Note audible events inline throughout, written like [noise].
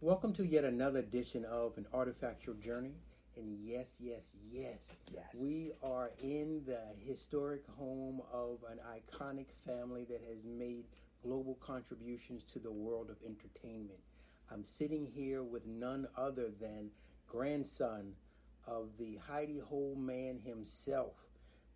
Welcome to yet another edition of an artifactual journey. And yes, yes, yes, Yes. we are in the historic home of an iconic family that has made global contributions to the world of entertainment. I'm sitting here with none other than grandson of the Hi-De-Ho man himself,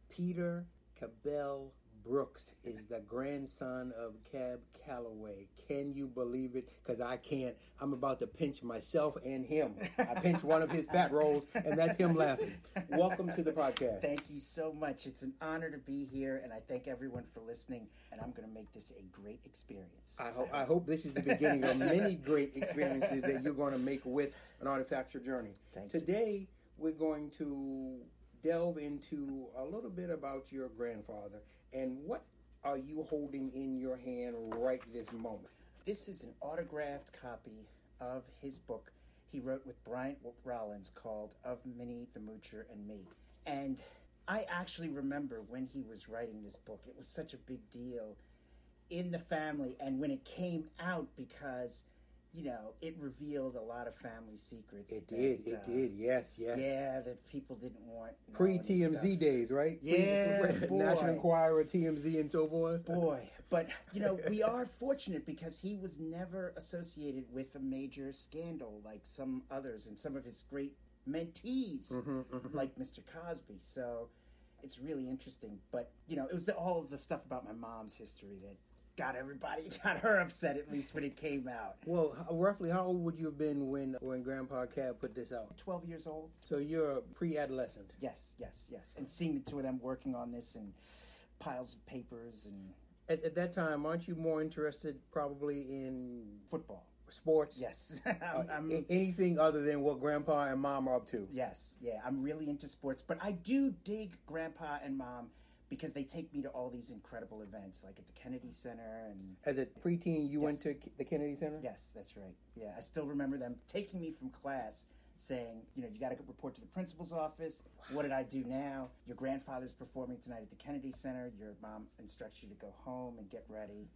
Peter Cabell Brooks is the grandson of Cab Calloway. Can you believe it? Because I can't. I'm about to pinch myself and him. I pinch one of his fat rolls, and that's him laughing. Welcome to the podcast. Thank you so much. It's an honor to be here, and I thank everyone for listening. And I'm going to make this a great experience. I hope, I hope this is the beginning of many great experiences that you're going to make with an artifactual journey. Thank you. Today, we're going to delve into a little bit about your grandfather and what are you holding in your hand right this moment? This is an autographed copy of his book he wrote with Bryant Rollins called Of Minnie the Moocher and Me. And I actually remember when he was writing this book, it was such a big deal in the family and when it came out because, you know, it revealed a lot of family secrets. It that, did, it uh, did, yes, yes. Yeah, that people didn't want. Pre TMZ days, right? Yeah, [laughs] Pre- boy. National Enquirer, TMZ, and so forth. Boy, but you know, we are fortunate because he was never associated with a major scandal like some others and some of his great mentees, Mm-hmm, like Mr. Cosby. So it's really interesting. But you know, it was the, all of the stuff about my mom's history that got everybody, [laughs] got her upset at least when it came out. Well, roughly, how old would you have been when when Grandpa Cab put this out? Twelve years old. So you're a pre-adolescent. Yes, yes, yes. And seeing the two of them working on this and piles of papers and At, at that time, aren't you more interested probably in football. sports? Yes, [laughs] Uh, I'm, I'm- anything other than what Grandpa and Mom are up to? Yes, yeah, I'm really into sports, but I do dig Grandpa and Mom because they take me to all these incredible events, like at the Kennedy Center, and As a preteen, you went to the Kennedy Center. yes, that's right. Yeah, I still remember them taking me from class, saying, you know, you got to report to the principal's office. What did I do now? Your grandfather's performing tonight at the Kennedy Center. Your mom instructs you to go home and get ready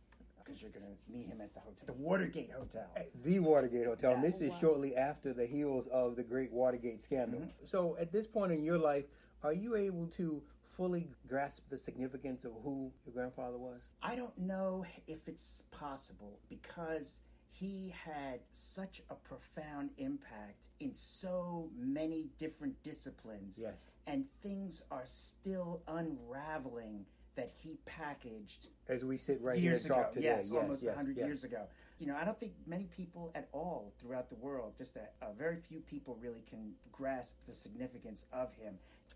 because you're going to meet him at the hotel, the Watergate Hotel. The Watergate Hotel. And this Yes. is shortly after the heels of the great Watergate scandal. Mm-hmm. So, at this point in your life, are you able to fully grasp the significance of who your grandfather was? I don't know if it's possible because he had such a profound impact in so many different disciplines. Yes. And things are still unraveling that he packaged As we sit right years here ago. talk today. Yes, almost a yes, 100 yes. years ago. You know, I don't think many people at all throughout the world, just a, a very few people really can grasp the significance of him.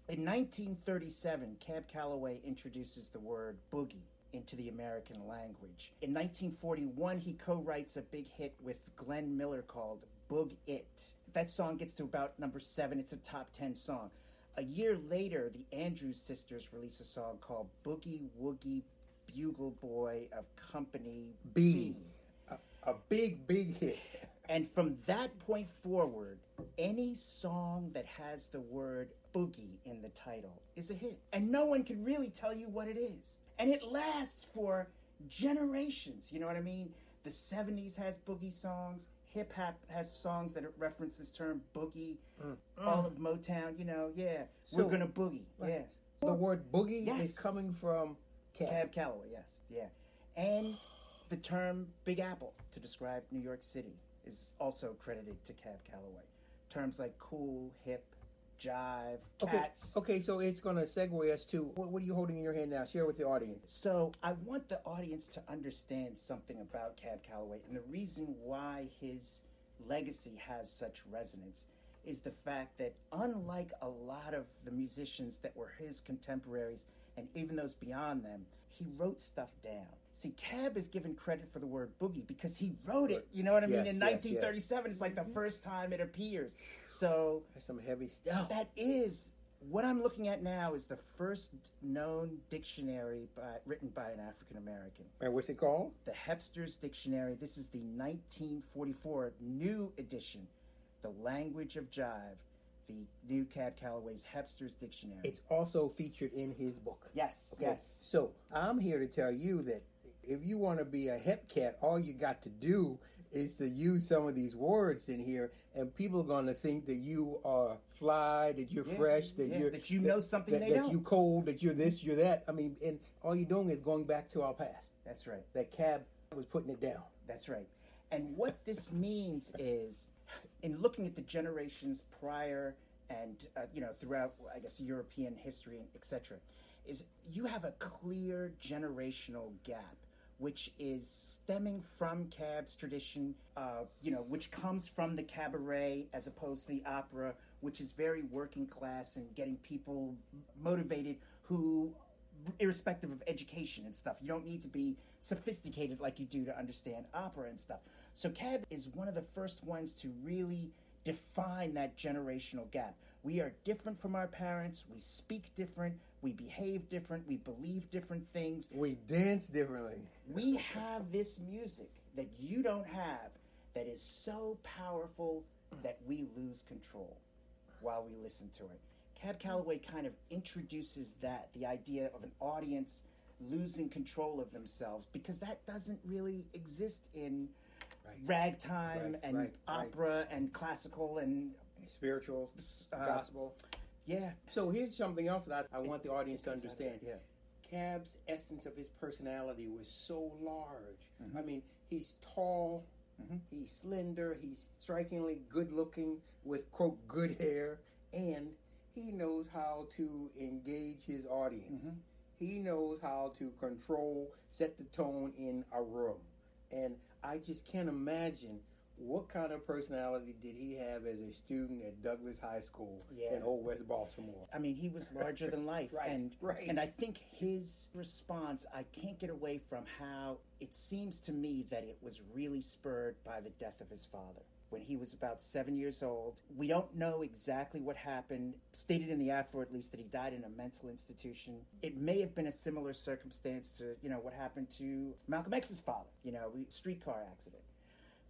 In 1937, Cab Calloway introduces the word boogie into the American language. In 1941, he co-writes a big hit with Glenn Miller called Boog It. That song gets to about number seven. It's a top 10 song. A year later, the Andrews sisters release a song called Boogie Woogie Bugle Boy of Company B. A, a big, big hit. And from that point forward, any song that has the word boogie in the title is a hit. And no one can really tell you what it is. And it lasts for generations. You know what I mean? The 70s has boogie songs. Hip hop has songs that reference this term boogie. Mm. All mm. of Motown, you know, yeah. So- We're gonna boogie. Yeah. The word boogie Yes. is coming from Cab. Cab Calloway, yes, yeah. And the term Big Apple to describe New York City is also credited to Cab Calloway. Terms like cool, hip, jive, Okay, cats. okay, so it's going to segue us to what, what are you holding in your hand now? Share with the audience. So I want the audience to understand something about Cab Calloway and the reason why his legacy has such resonance is the fact that unlike a lot of the musicians that were his contemporaries and even those beyond them, he wrote stuff down. See, Cab is given credit for the word boogie because he wrote it. You know what I mean? Yes, In yes, 1937, it's like the mm-hmm. first time it appears. So That's some heavy stuff. that is what I'm looking at now is the first known dictionary by, written by an African American. And what's it called? The Hepster's Dictionary. This is the 1944 new edition, The Language of Jive, the new Cab Calloway's Hepster's Dictionary. It's also featured in his book. yes, Okay, yes. So I'm here to tell you that if you want to be a hip cat, all you got to do is to use some of these words in here, and people are going to think that you are fly, that you're Yeah, fresh, that yeah, you're that you know something that, they that don't. you cold, that you're this, you're that. I mean, and all you're doing is going back to our past. That's right. That cab was putting it down. That's right. And what this means is, in looking at the generations prior and uh, you know throughout, I guess European history, and etc., is you have a clear generational gap, which is stemming from Cab's tradition, uh, you know, which comes from the cabaret as opposed to the opera, which is very working class and getting people motivated who irrespective of education and stuff. You don't need to be sophisticated like you do to understand opera and stuff. So Cab is one of the first ones to really define that generational gap. We are different from our parents. We speak different. We behave different. We believe different things. We dance differently. We have this music that you don't have that is so powerful that we lose control while we listen to it. Cab Calloway kind of introduces that the idea of an audience losing control of themselves because that doesn't really exist in ragtime Right, and right, right. opera and classical and Spiritual, uh, gospel. yeah So here's something else that I, I want the audience to understand. yeah Cab's essence of his personality was so large. Mm-hmm. I mean, he's tall, he's slender, he's strikingly good looking with quote good hair, and he knows how to engage his audience. Mm-hmm. He knows how to control, set the tone in a room. And I just can't imagine what kind of personality did he have as a student at Douglass High School Yeah. in Old West Baltimore. I mean, he was larger than [laughs] life, Right, and right. and I think his response, I can't get away from how it seems to me that it was really spurred by the death of his father when he was about seven years old. We don't know exactly what happened. Stated in the afro, at least, that he died in a mental institution. It may have been a similar circumstance to you know what happened to Malcolm X's father. You know, streetcar accident.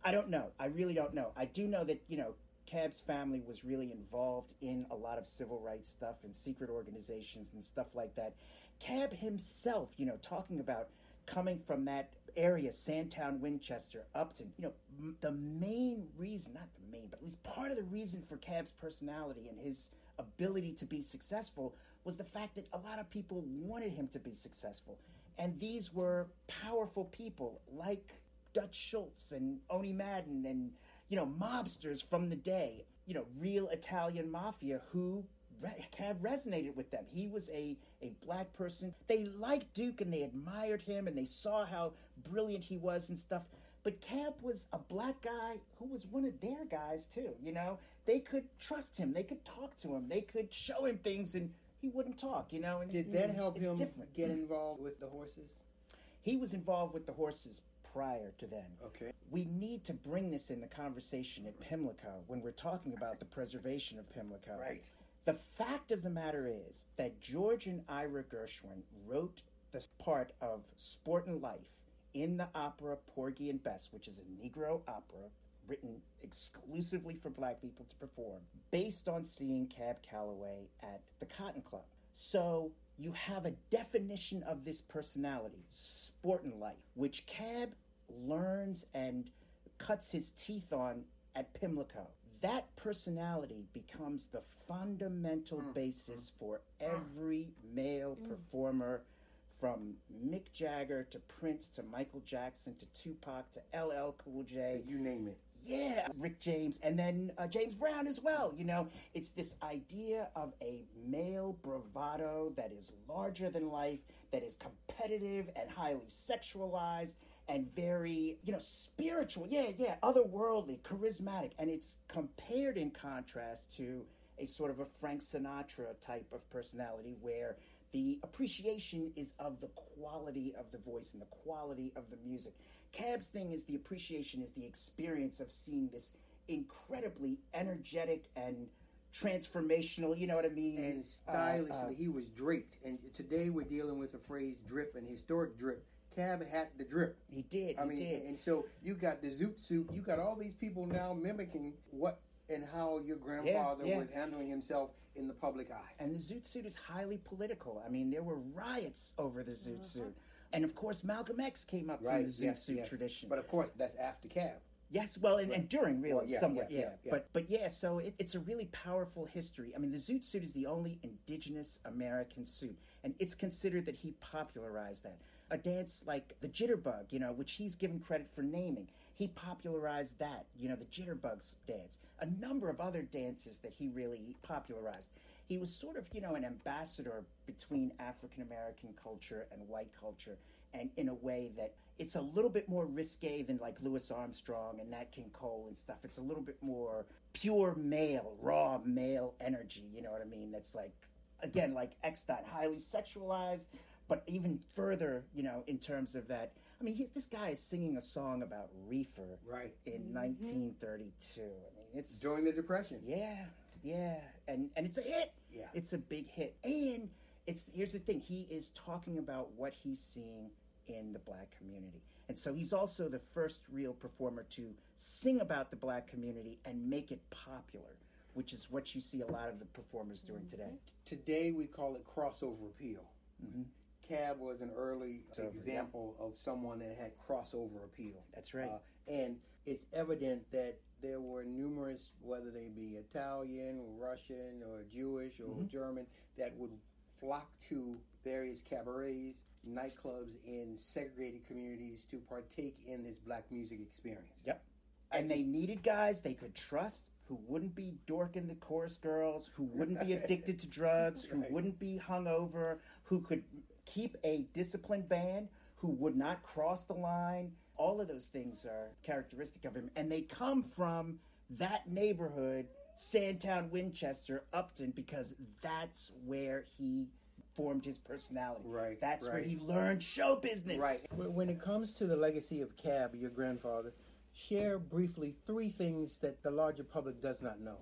I don't know. I really don't know. I do know that, you know, Cab's family was really involved in a lot of civil rights stuff and secret organizations and stuff like that. Cab himself, you know, talking about coming from that area, Sandtown, Winchester, Upton, you know, m- the main reason, not the main, but at least part of the reason for Cab's personality and his ability to be successful was the fact that a lot of people wanted him to be successful. And these were powerful people like Dutch Schultz and Owney Madden and you know mobsters from the day, you know real Italian mafia who re- Cab resonated with them. He was a a black person. They liked Duke and they admired him and they saw how brilliant he was and stuff. But Cab was a black guy who was one of their guys too. You know they could trust him. They could talk to him. They could show him things and he wouldn't talk. You know. And Did that help him different. get involved with the horses? He was involved with the horses prior to then. Okay. We need to bring this in the conversation at Pimlico when we're talking about the preservation of Pimlico. Right. The fact of the matter is that George and Ira Gershwin wrote the part of Sportin' Life in the opera Porgy and Bess, which is a Negro opera written exclusively for black people to perform, based on seeing Cab Calloway at the Cotton Club. So you have a definition of this personality, Sportin' Life, which Cab learns and cuts his teeth on at Pimlico. That personality becomes the fundamental mm. basis mm. for mm. every male performer from Mick Jagger to Prince to Michael Jackson to Tupac to LL Cool J. You name it. Yeah, Rick James, and then uh, James Brown as well. You know, it's this idea of a male bravado that is larger than life, that is competitive and highly sexualized and very, you know, spiritual. Yeah, yeah, otherworldly, charismatic. And it's compared in contrast to a sort of a Frank Sinatra type of personality where the appreciation is of the quality of the voice and the quality of the music. Cab's thing is the appreciation is the experience of seeing this incredibly energetic and transformational, you know what I mean? And Uh, stylishly, uh, he was draped. And today we're dealing with the phrase drip and historic drip. Cab had the drip. he did, I he mean, did. and so you got the zoot suit. You got all these people now mimicking what and how your grandfather yeah. was handling himself in the public eye. And the zoot suit is highly political. I mean, there were riots over the zoot suit. And of course, Malcolm X came up right, from the zoot yes, suit yes. tradition. But of course, that's after Cab. Yes, well, and, and during really Well, yeah, somewhat, yeah, yeah, yeah, yeah. But but yeah, so it, it's a really powerful history. I mean, the Zoot suit is the only indigenous American suit, and it's considered that he popularized that. A dance like the jitterbug, you know, which he's given credit for naming. He popularized that, you know, the jitterbugs dance. A number of other dances that he really popularized. He was sort of, you know, an ambassador between African American culture and white culture, and in a way that it's a little bit more risque than like Louis Armstrong and Nat King Cole and stuff. It's a little bit more pure male, raw male energy. You know what I mean? That's like again like X Dot, highly sexualized, but even further, you know, in terms of that. I mean, he's, this guy is singing a song about reefer Right. in mm-hmm. 1932. I mean, it's During the Depression. yeah, yeah, and and it's a hit. Yeah. it's a big hit, and it's here's the thing: he is talking about what he's seeing in the black community, and so he's also the first real performer to sing about the black community and make it popular, which is what you see a lot of the performers doing today. Today we call it crossover appeal. Cab was an early Crossover, example of someone that had crossover appeal. That's right. Uh, and it's evident that there were numerous, whether they be Italian, or Russian, or Jewish, or Mm-hmm. German, that would flock to various cabarets, nightclubs in segregated communities to partake in this black music experience. Yep. And they needed guys they could trust who wouldn't be dorking the chorus girls, who wouldn't be [laughs] addicted to drugs, who Right. wouldn't be hungover, who could keep a disciplined band, who would not cross the line. All of those things are characteristic of him. And they come from that neighborhood, Sandtown, Winchester, Upton, because that's where he formed his personality. Right, That's where he learned show business. Right. When when it comes to the legacy of Cab, your grandfather, share briefly three things that the larger public does not know.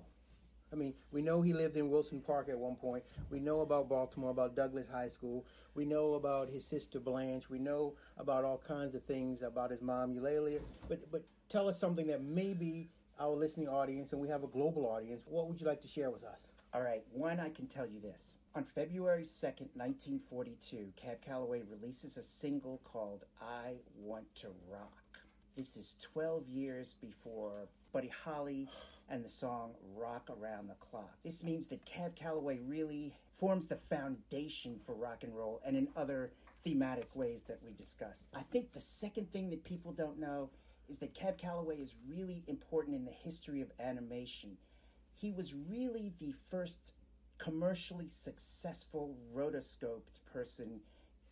I mean, we know he lived in Wilson Park at one point. We know about Baltimore, about Douglass High School. We know about his sister Blanche. We know about all kinds of things about his mom Eulalia. But but tell us something that maybe our listening audience, and we have a global audience, what would you like to share with us? All right, one, I can tell you this. On February 2nd, 1942, Cab Calloway releases a single called I Want to Rock. This is 12 years before Buddy Holly [sighs] and the song Rock Around the Clock. This means that Cab Calloway really forms the foundation for rock and roll and in other thematic ways that we discussed. I think the second thing that people don't know is that Cab Calloway is really important in the history of animation he was really the first commercially successful rotoscoped person,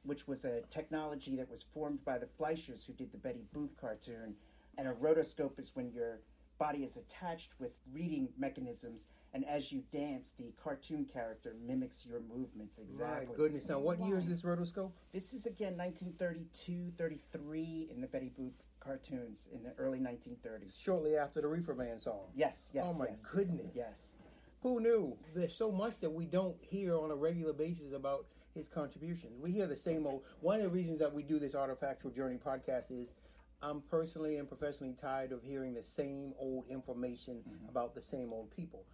which was a technology that was formed by the Fleischers who did the Betty Boop cartoon. And a rotoscope is when your body is attached with reading mechanisms, and as you dance, the cartoon character mimics your movements exactly. My goodness. Now, what year is this rotoscope? This is again 1932, 33 in the Betty Boop cartoons in the early 1930s. Shortly after the Reefer Man song. Yes, yes, Oh, my yes. goodness. Yes. Who knew? There's so much that we don't hear on a regular basis about his contributions. We hear the same old. One of the reasons that we do this Artifactual Journey podcast is I'm personally and professionally tired of hearing the same old information mm-hmm. about the same old people.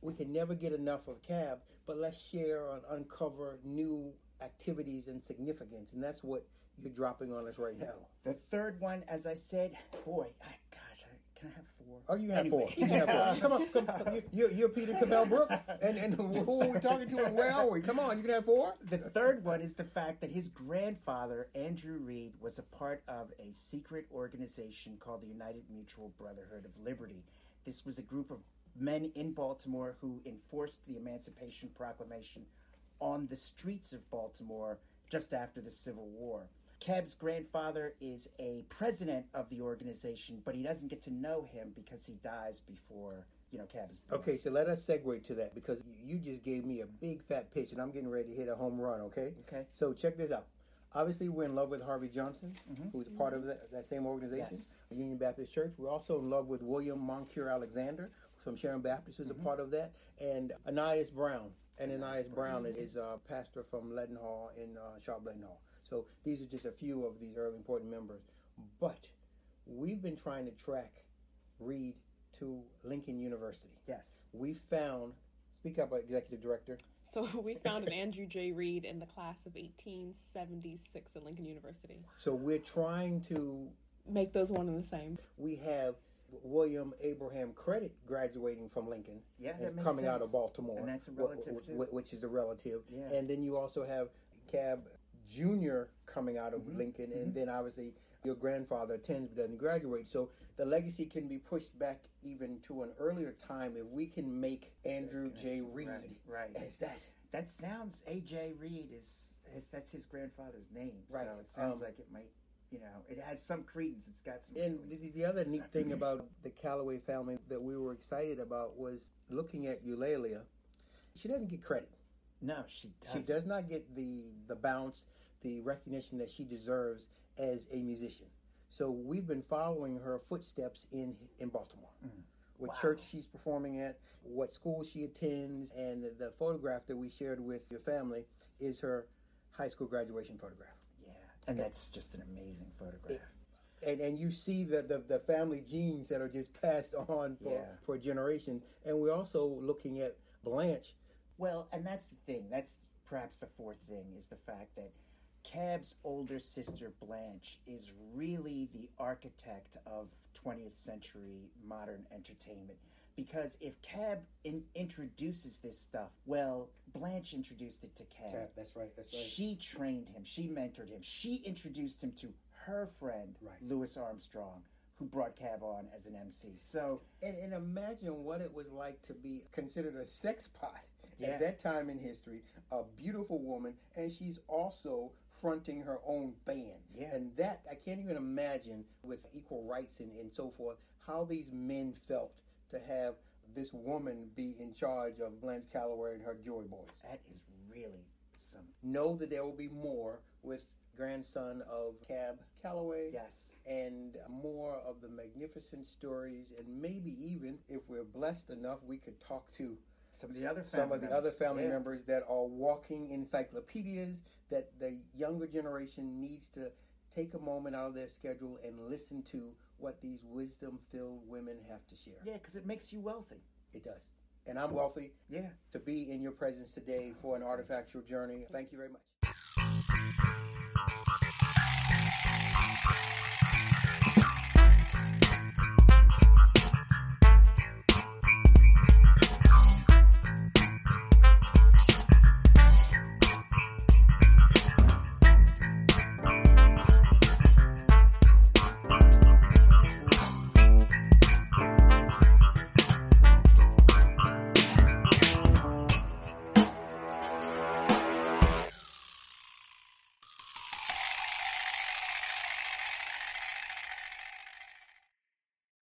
We can never get enough of CAB, but let's share and uncover new activities and significance, and that's what you're dropping on us right now. The third one, as I said, boy, I, gosh, I, can I have four? Oh, you can have Anyway. four. You can have four. [laughs] Come on, come, you- you're, you're Peter Cabell Brooks, and, and who are we talking to, and where are we? Come on, you can have four. The third one is the fact that his grandfather, Andrew Reed, was a part of a secret organization called the United Mutual Brotherhood of Liberty. This was a group of men in Baltimore who enforced the Emancipation Proclamation on the streets of Baltimore just after the Civil War. Cab's grandfather is a president of the organization, but he doesn't get to know him because he dies before, you know, Cab's born. Okay, so let us segue to that because you just gave me a big fat pitch, and I'm getting ready to hit a home run. Okay. Okay. So check this out. Obviously, we're in love with Harvey Johnson, mm-hmm. who's a part of mm-hmm. that, that same organization, Yes. Union Baptist Church. We're also in love with William Moncure Alexander from Sharon Baptist, who's a mm-hmm. part of that, and Ananias Brown. And Ananias Brown is a pastor from Leadenhall in uh, Sharp Leadenhall. So these are just a few of these early important members. But we've been trying to track Reed to Lincoln University. Yes. We found, speak up, Executive Director. So [laughs] we found an Andrew J. Reed in the class of 1876 at Lincoln University. So we're trying to make those one and the same. We have William Abraham Credit graduating from Lincoln Yeah, that makes coming out of Baltimore. And that's a wh- relative, wh- too. wh- Which is a relative. Yeah. And then you also have Cab Jr. coming out of Mm-hmm. Lincoln, and then obviously your grandfather attends but doesn't graduate. So the legacy can be pushed back even to an earlier time if we can make Andrew J. Reed Right, right. as that. That sounds A.J. Reed is, is that's his grandfather's name. Right. So it sounds Um, like it might, you know, it has some credence. It's got some. And the, the other neat thing about the Calloway family that we were excited about was looking at Eulalia. She doesn't get credit. no, she does. She does. not get the the bounce, the recognition that she deserves as a musician. So we've been following her footsteps in in Baltimore. Mm. What church she's performing at, what school she attends, and the, the photograph that we shared with your family is her high school graduation photograph. And that's just an amazing photograph. and and you see the, the the family genes that are just passed on for Yeah. for generations. And we're also looking at Blanche. Well, and that's the thing. That's perhaps the fourth thing is the fact that Cab's older sister Blanche is really the architect of 20th century modern entertainment. Because if Cab in- introduces this stuff, well, Blanche introduced it to Cab. that's right. That's right. She trained him. She mentored him. She introduced him to her friend, Right. Louis Armstrong, who brought Cab on as an MC. So, And, and imagine what it was like to be considered a sex pot Yeah. at that time in history. A beautiful woman, and she's also fronting her own band. Yeah. And that I can't even imagine with equal rights and, and so forth how these men felt to have this woman be in charge of Blanche Calloway and her Joy Boys. that is really some. know that there will be more with grandson of Cab Calloway. Yes. And more of the magnificent stories, and maybe even if we're blessed enough, we could talk to Some of the other some family of the members. other family Yeah. members that are walking encyclopedias that the younger generation needs to take a moment out of their schedule and listen to what these wisdom filled women have to share. Yeah, because it makes you wealthy. It does. And I'm wealthy Yeah. to be in your presence today for an artifactual journey. Thank you very much.